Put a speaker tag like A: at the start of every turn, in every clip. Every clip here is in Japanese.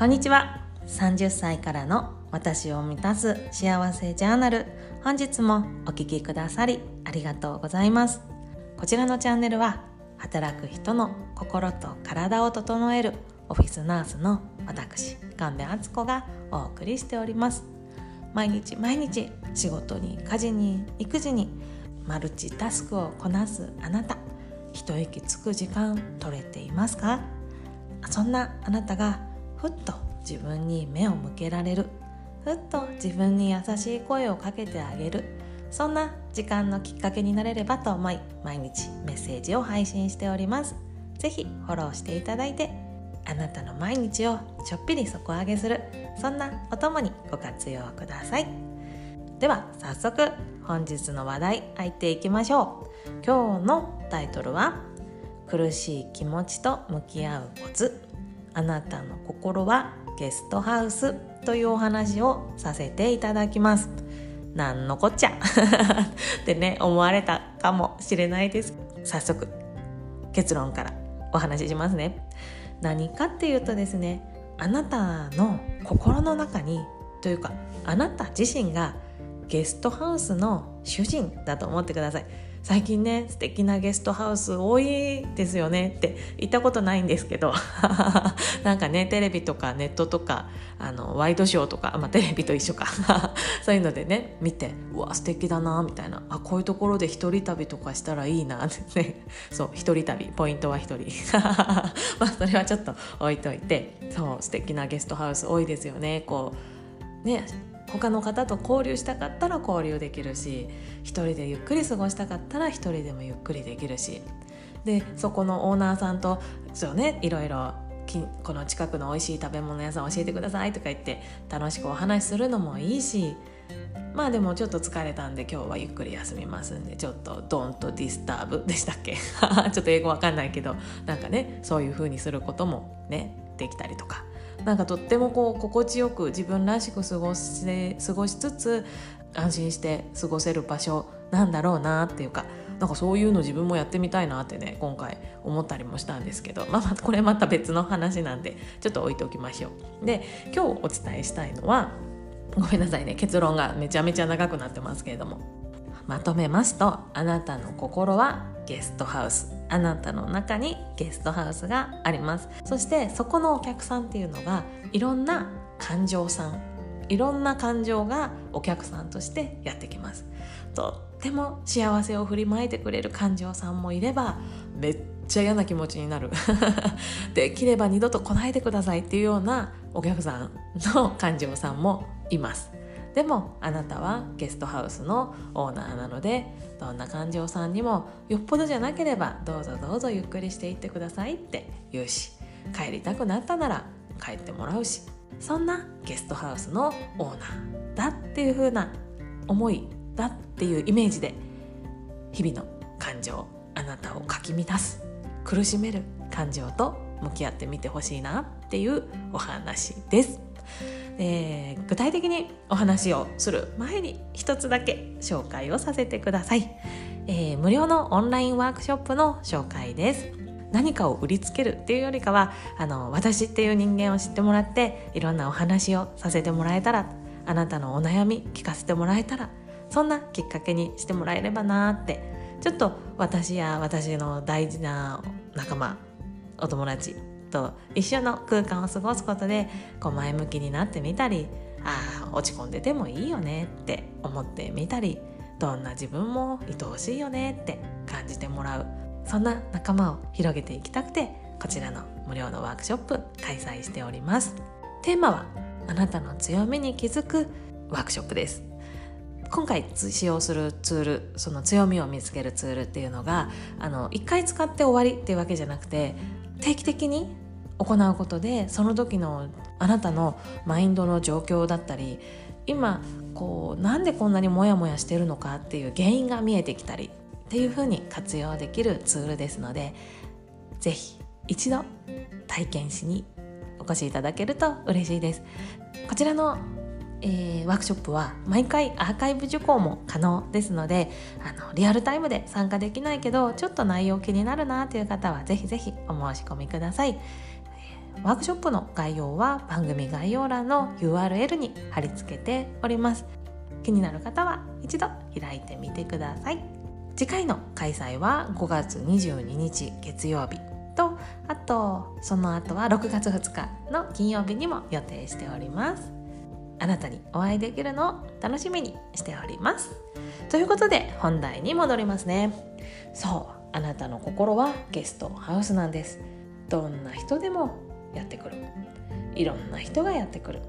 A: こんにちは。30歳からの私を満たす幸せジャーナル。本日もお聴きくださりありがとうございます。こちらのチャンネルは働く人の心と体を整えるオフィスナースの私神戸敦子がお送りしております。毎日毎日仕事に家事に育児にマルチタスクをこなすあなた。一息つく時間取れていますか？そんなあなたがふっと自分に目を向けられる。ふっと自分に優しい声をかけてあげる。そんな時間のきっかけになれればと思い毎日メッセージを配信しております。是非フォローしていただいてあなたの毎日をちょっぴり底上げする。そんなお供にご活用ください。では早速本日の話題入っていきましょう。今日のタイトルは苦しい気持ちと向き合うコツ。あなたの心はゲストハウスというお話をさせていただきます。なんのこっちゃってね思われたかもしれないです。早速結論からお話ししますね。何かっていうとですねあなたの心の中にというかあなた自身がゲストハウスの主人だと思ってください。最近ね素敵なゲストハウス多いですよねって言ったことないんですけど。なんかねテレビとかネットとかあのワイドショーとか、まあ、テレビと一緒か。そういうのでね見てうわ素敵だなみたいな。あこういうところで一人旅とかしたらいいなってね。そう一人旅。ポイントは一人。まあそれはちょっと置いといて。そう素敵なゲストハウス多いですよね。こうね他の方と交流したかったら交流できるし一人でゆっくり過ごしたかったら一人でもゆっくりできるし。でそこのオーナーさんとそうねいろいろこの近くの美味しい食べ物屋さん教えてくださいとか言って楽しくお話しするのもいいしまあでもちょっと疲れたんで今日はゆっくり休みますんでちょっと don't disturb でしたっけ？ちょっと英語わかんないけどなんかねそういう風にすることもねできたりとか。なんかとってもこう心地よく自分らしく過ごし過ごしつつ安心して過ごせる場所なんだろうなっていうかなんかそういうの自分もやってみたいなってね今回思ったりもしたんですけど、まあ、これまた別の話なんでちょっと置いておきましょう。で今日お伝えしたいのはごめんなさいね結論がめちゃめちゃ長くなってますけれどもまとめますとあなたの心はゲストハウスあなたの中にゲストハウスがあります。そしてそこのお客さんっていうのがいろんな感情さん。いろんな感情がお客さんとしてやってきます。とっても幸せを振りまいてくれる感情さんもいればめっちゃ嫌な気持ちになる。できれば二度と来ないでくださいっていうようなお客さんの感情さんもいます。でもあなたはゲストハウスのオーナーなのでどんな感情さんにもよっぽどじゃなければどうぞどうぞゆっくりしていってくださいって言うし帰りたくなったなら帰ってもらうしそんなゲストハウスのオーナーだっていう風な思いだっていうイメージで日々の感情あなたをかき乱す苦しめる感情と向き合ってみてほしいなっていうお話です。えー、具体的にお話をする前に一つだけ紹介をさせてください、えー、無料のオンラインワークショップの紹介です。何かを売りつけるっていうよりかはあの私っていう人間を知ってもらっていろんなお話をさせてもらえたらあなたのお悩み聞かせてもらえたらそんなきっかけにしてもらえればなって。ちょっと私や私の大事な仲間お友達と一緒の空間を過ごすことでこう前向きになってみたりああ落ち込んでてもいいよねって思ってみたりどんな自分も愛おしいよねって感じてもらう。そんな仲間を広げていきたくてこちらの無料のワークショップ開催しております。テーマはあなたの強みに気づくワークショップです。今回使用するツールその強みを見つけるツールっていうのがあの1回使って終わりっていうわけじゃなくて定期的に行うことでその時のあなたのマインドの状況だったり今こうなんでこんなにモヤモヤしてるのかっていう原因が見えてきたりっていうふうに活用できるツールですので是非一度体験しにお越しいただけると嬉しいです。こちらのえー、ワークショップは毎回アーカイブ受講も可能ですのであのリアルタイムで参加できないけどちょっと内容気になるなという方はぜひぜひお申し込みください。ワークショップの概要は番組概要欄の URL に貼り付けております。気になる方は一度開いてみてください。次回の開催は5月22日月曜日とあとその後は6月2日の金曜日にも予定しております。あなたにお会いできるのを楽しみにしております。ということで本題に戻りますね。そうあなたの心はゲストハウスなんです。どんな人でもやってくる。いろんな人がやってくる。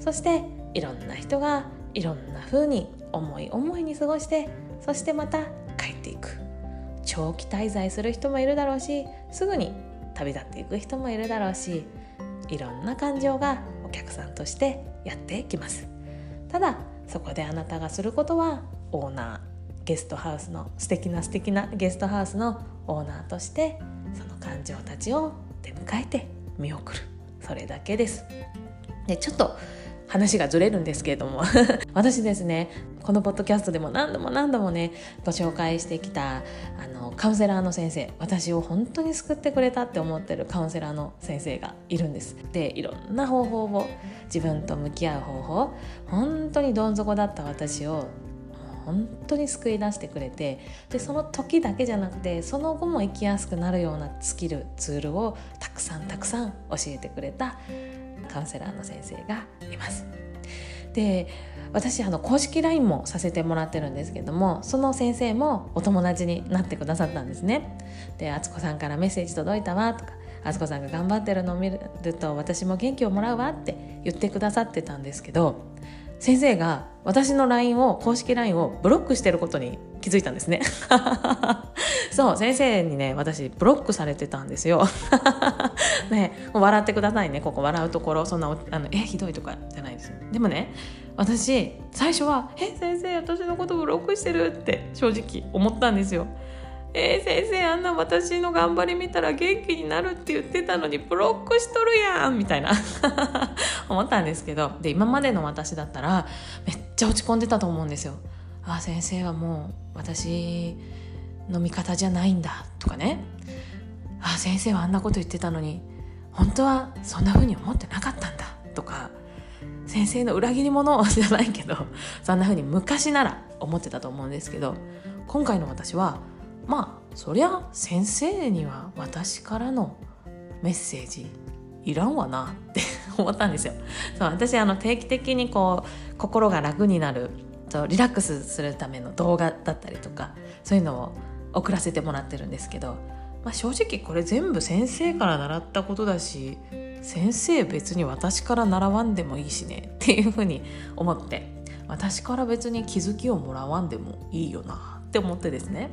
A: そしていろんな人がいろんな風に思い思いに過ごしてそしてまた帰っていく。長期滞在する人もいるだろうしすぐに旅立っていく人もいるだろうしいろんな感情がお客さんとしてやってきます。ただそこであなたがすることはオーナーゲストハウスの素敵な素敵なゲストハウスのオーナーとしてその感情たちを出迎えて見送る。それだけです。でちょっと話がずれるんですけれども。私ですねこのポッドキャストでも何度も何度もねご紹介してきたあのカウンセラーの先生私を本当に救ってくれたって思ってるカウンセラーの先生がいるんです。でいろんな方法を自分と向き合う方法本当にどん底だった私を本当に救い出してくれてでその時だけじゃなくてその後も生きやすくなるようなスキルツールをたくさんたくさん教えてくれたカウンセラーの先生がいます。で私あの公式 LINE もさせてもらってるんですけどもその先生もお友達になってくださったんですね。で「敦子さんからメッセージ届いたわ」とか「敦子さんが頑張ってるのを見ると私も元気をもらうわ」って言ってくださってたんですけど先生が私の LINE を公式 LINE をブロックしてることに気づいたんですね そう先生にね私ブロックされてたんですよね笑ってくださいねここ笑うところそんなあのえひどいとかじゃないですでもね私最初は「え先生私のことブロックしてる?」って正直思ったんですよえー、先生あんな私の頑張り見たら元気になるって言ってたのにブロックしとるやんみたいな 思ったんですけどで今までの私だったらめっちゃ落ち込んでたと思うんですよ。あ先生はもう私の味方じゃないんだとかねあ先生はあんなこと言ってたのに本当はそんな風に思ってなかったんだとか先生の裏切り者 じゃないけどそんな風に昔なら思ってたと思うんですけど今回の私はまあそりゃ先生には私からのメッセージいらんわなって思ったんですよ。そう私あの定期的にこう心が楽になるとリラックスするための動画だったりとかそういうのを送らせてもらってるんですけど、まあ、正直これ全部先生から習ったことだし先生別に私から習わんでもいいしねっていうふうに思って私から別に気づきをもらわんでもいいよなって思ってですね。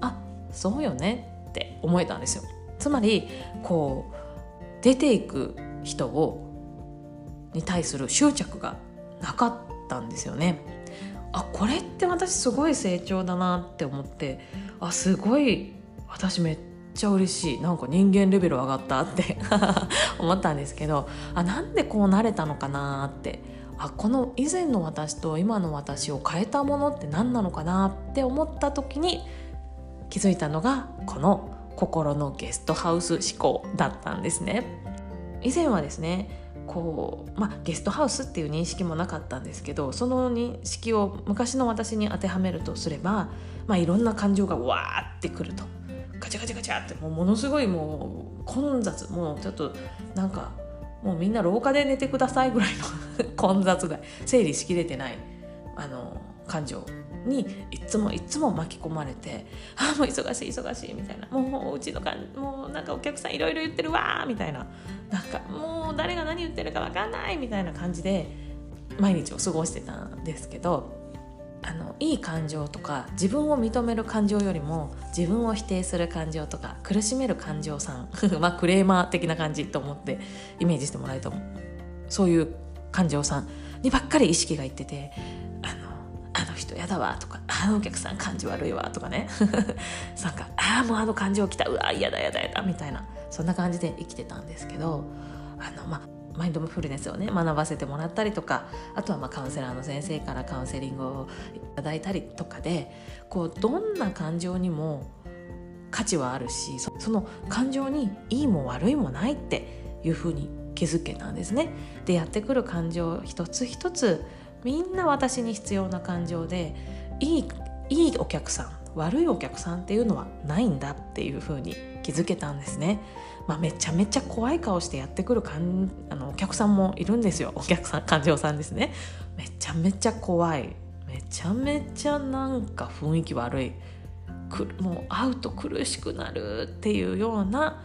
A: あそうよねって思えたんですよ。つまりこう出ていく人をに対する執着がなかったんですよね。あこれって私すごい成長だなって思ってあすごい私めっちゃ嬉しい。なんか人間レベル上がったって 思ったんですけどあなんでこうなれたのかなって。あこの以前の私と今の私を変えたものって何なのかなって思った時に気づいたのがこの心のゲストハウス思考だったんですね。以前はですねこう、まあ、ゲストハウスっていう認識もなかったんですけどその認識を昔の私に当てはめるとすれば、まあ、いろんな感情がわーってくると。ガチャガチャガチャってもうものすごいもう混雑。もうちょっとなんかもうみんな廊下で寝てくださいぐらいの 混雑が整理しきれてないあの感情にいつもいつも巻き込まれて「ああもう忙しい忙しい」みたいな「もううちのかもうなんかお客さんいろいろ言ってるわ」みたいな。なんかもう誰が何言ってるか分かんないみたいな感じで毎日を過ごしてたんですけどあのいい感情とか自分を認める感情よりも自分を否定する感情とか苦しめる感情さん まあクレーマー的な感じと思ってイメージしてもらえると思う。そういう感情さんにばっかり意識がいっててあの人やだわとかあのお客さん感じ悪いわとかね。なんかああもうあの感情来た。うわ嫌だ嫌だ嫌だみたいなそんな感じで生きてたんですけどあのまあマインドフルネスをね学ばせてもらったりとかあとはまカウンセラーの先生からカウンセリングをいただいたりとかでこうどんな感情にも価値はあるしその感情にいいも悪いもないっていうふうに気づけたんですね。でやってくる感情一つ一つみんな私に必要な感情でいいいいお客さん悪いお客さんっていうのはないんだっていうふうに気づけたんですね。まあ、めちゃめちゃ怖い顔してやってくるかんあのお客さんもいるんですよお客さん感情さんですね。めちゃめちゃ怖いめちゃめちゃなんか雰囲気悪いくもう会うと苦しくなるっていうような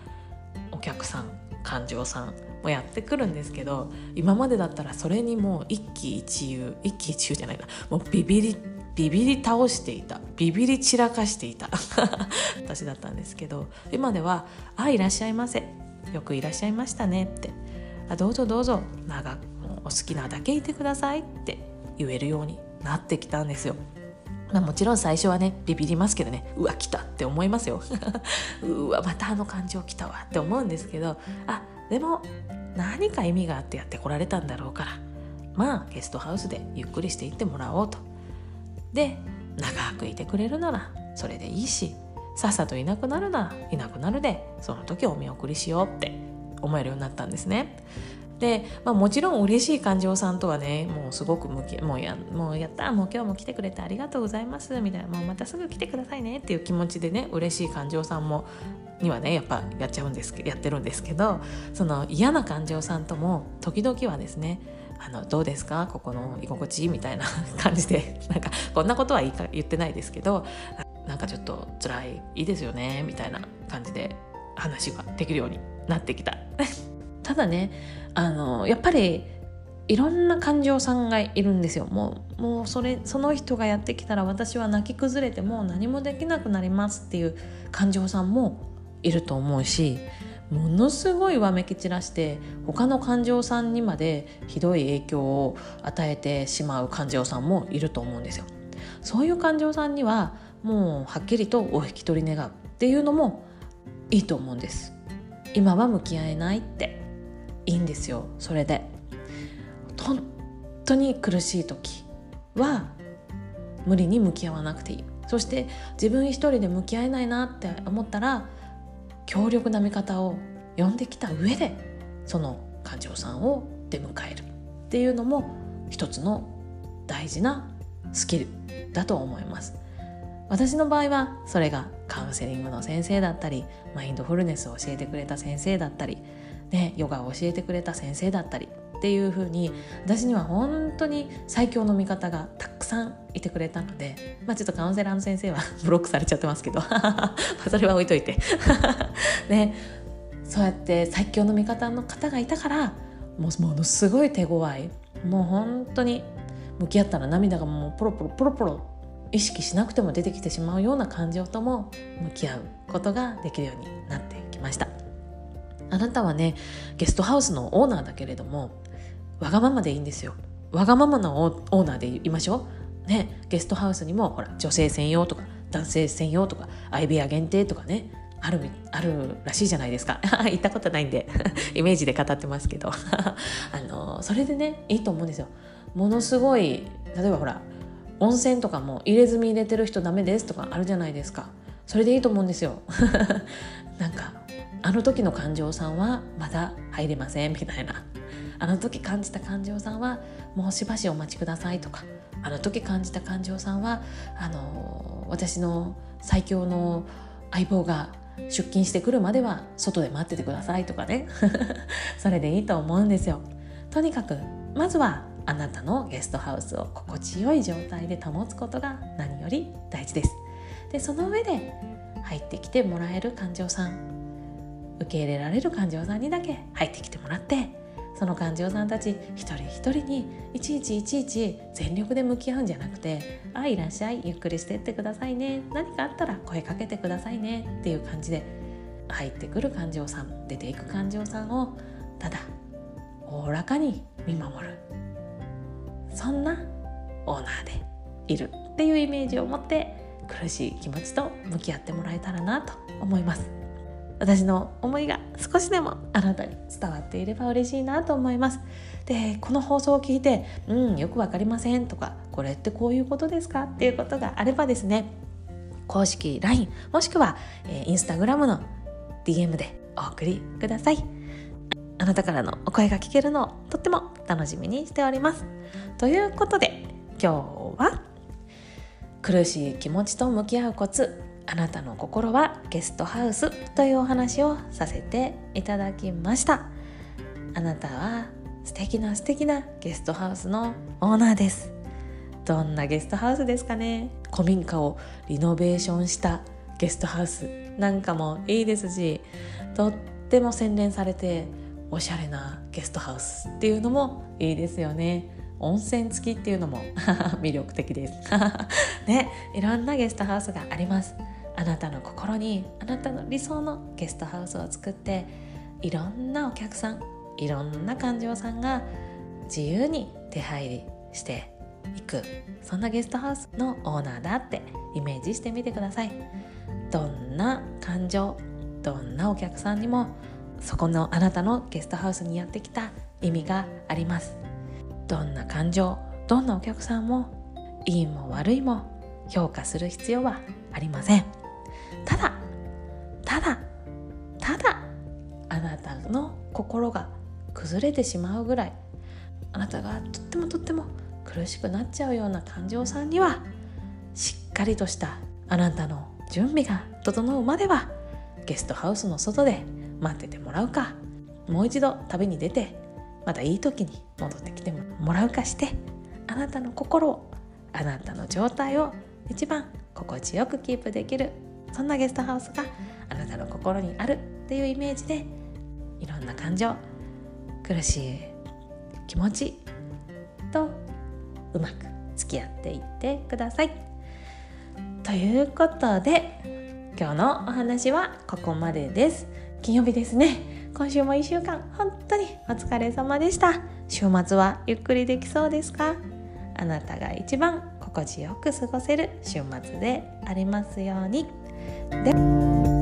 A: お客さん感情さんもやってくるんですけど今までだったらそれにもう一喜一憂一喜一憂じゃないなもうビビりビビり倒していた。ビビり散らかしていた。私だったんですけど今では「あいらっしゃいませ。よくいらっしゃいましたね」って「あどうぞどうぞ。長お好きなだけいてください」って。言えるようになってきたんですよ。まあ、もちろん最初はねビビりますけどね。うわ来たって思いますよ。うわまたあの感情来たわって思うんですけど。あでも何か意味があってやってこられたんだろうから。まあゲストハウスでゆっくりしていってもらおうと。で長くいてくれるならそれでいいしさっさといなくなるならいなくなるでその時お見送りしようって思えるようになったんですね。で、まあ、もちろん嬉しい感情さんとはねもうすごく向きもうやもうやったもう今日も来てくれてありがとうございますみたいなもうまたすぐ来てくださいねっていう気持ちでね嬉しい感情さんもにはねやっぱやっちゃうんですけどやってるんですけどその嫌な感情さんとも時々はですねあのどうですか？ここの居心地？みたいな 感じで。なんかこんなことは言ってないですけどなんかちょっと辛いいいですよね？みたいな感じで話ができるようになってきた。ただねあのやっぱりいろんな感情さんがいるんですよ。もうもうそれその人がやってきたら私は泣き崩れてもう何もできなくなりますっていう感情さんもいると思うしものすごいわめき散らして他の感情さんにまでひどい影響を与えてしまう感情さんもいると思うんですよ。そういう感情さんにはもうはっきりとお引き取り願うっていうのもいいと思うんです。今は向き合えないっていいんですよそれで本当に苦しい時は無理に向き合わなくていいそして自分一人で向き合えないなって思ったら強力な味方を呼んできた上でその感情さんを出迎えるっていうのも一つの大事なスキルだと思います。私の場合はそれがカウンセリングの先生だったりマインドフルネスを教えてくれた先生だったりね、ヨガを教えてくれた先生だったりっていう風に私には本当に最強の味方がたくさんいてくれたので、まあ、ちょっとカウンセラーの先生は ブロックされちゃってますけど それは置いといて。ね、そうやって最強の味方の方がいたからもうものすごい手強い。もう本当に向き合ったら涙がもうポロポロポロポロ意識しなくても出てきてしまうような感情とも向き合うことができるようになってきました。あなたはねゲストハウスのオーナーだけれどもわがままでいいんですよ。わがままのオーナーでいましょう。ね。ゲストハウスにもほら女性専用とか男性専用とか相部屋限定とかねあるあるらしいじゃないですか。行ったことないんで イメージで語ってますけど。あのそれでねいいと思うんですよ。ものすごい例えばほら温泉とかも入れ墨入れてる人ダメですとかあるじゃないですか。それでいいと思うんですよ。なんかあの時の感情さんはまだ入れませんみたいな。あの時感じた感情さんはもうしばしお待ちくださいとかあの時感じた感情さんはあの私の最強の相棒が出勤してくるまでは外で待っててくださいとかね。それでいいと思うんですよ。とにかくまずはあなたのゲストハウスを心地よい状態で保つことが何より大事です。でその上で入ってきてもらえる感情さん受け入れられる患者さんにだけ入ってきてもらってその患者さんたち一人一人にいちいちいちいち全力で向き合うんじゃなくて「あいらっしゃいゆっくりしてってくださいね。何かあったら声かけてくださいね」っていう感じで入ってくる患者さん出ていく患者さんをただおおらかに見守る。そんなオーナーでいるっていうイメージを持って苦しい気持ちと向き合ってもらえたらなと思います。私の思いが少しでもあなたに伝わっていれば嬉しいなと思います。でこの放送を聞いて「うんよく分かりません」とか「これってこういうことですか?」っていうことがあればですね公式 LINE もしくは、えー、インスタグラムの DM でお送りください。あなたからのお声が聞けるのをとっても楽しみにしております。ということで今日は苦しい気持ちと向き合うコツ。あなたの心はゲストハウスというお話をさせていただきました。あなたは素敵な素敵なゲストハウスのオーナーです。どんなゲストハウスですかね？古民家をリノベーションしたゲストハウス。なんかもいいですしとっても洗練されておしゃれなゲストハウスっていうのもいいですよね。温泉付きっていうのも 魅力的です。ねいろんなゲストハウスがあります。あなたの心にあなたの理想のゲストハウスを作っていろんなお客さんいろんな感情さんが自由に手入りしていく。そんなゲストハウスのオーナーだってイメージしてみてください。どんな感情どんなお客さんにもそこのあなたのゲストハウスにやってきた意味があります。どんな感情どんなお客さんもいいも悪いも評価する必要はありません。ただただただあなたの心が崩れてしまうぐらいあなたがとってもとっても苦しくなっちゃうような感情さんにはしっかりとしたあなたの準備が整うまではゲストハウスの外で待っててもらうか。もう一度旅に出てまたいい時に戻ってきてもらうかしてあなたの心をあなたの状態を一番心地よくキープできるそんなゲストハウスがあなたの心にあるっていうイメージでいろんな感情苦しい気持ちとうまく付き合っていってください。ということで今日のお話はここまでです。金曜日ですね。今週も1週間本当にお疲れ様でした。週末はゆっくりできそうですか？あなたが一番心地よく過ごせる週末でありますように。で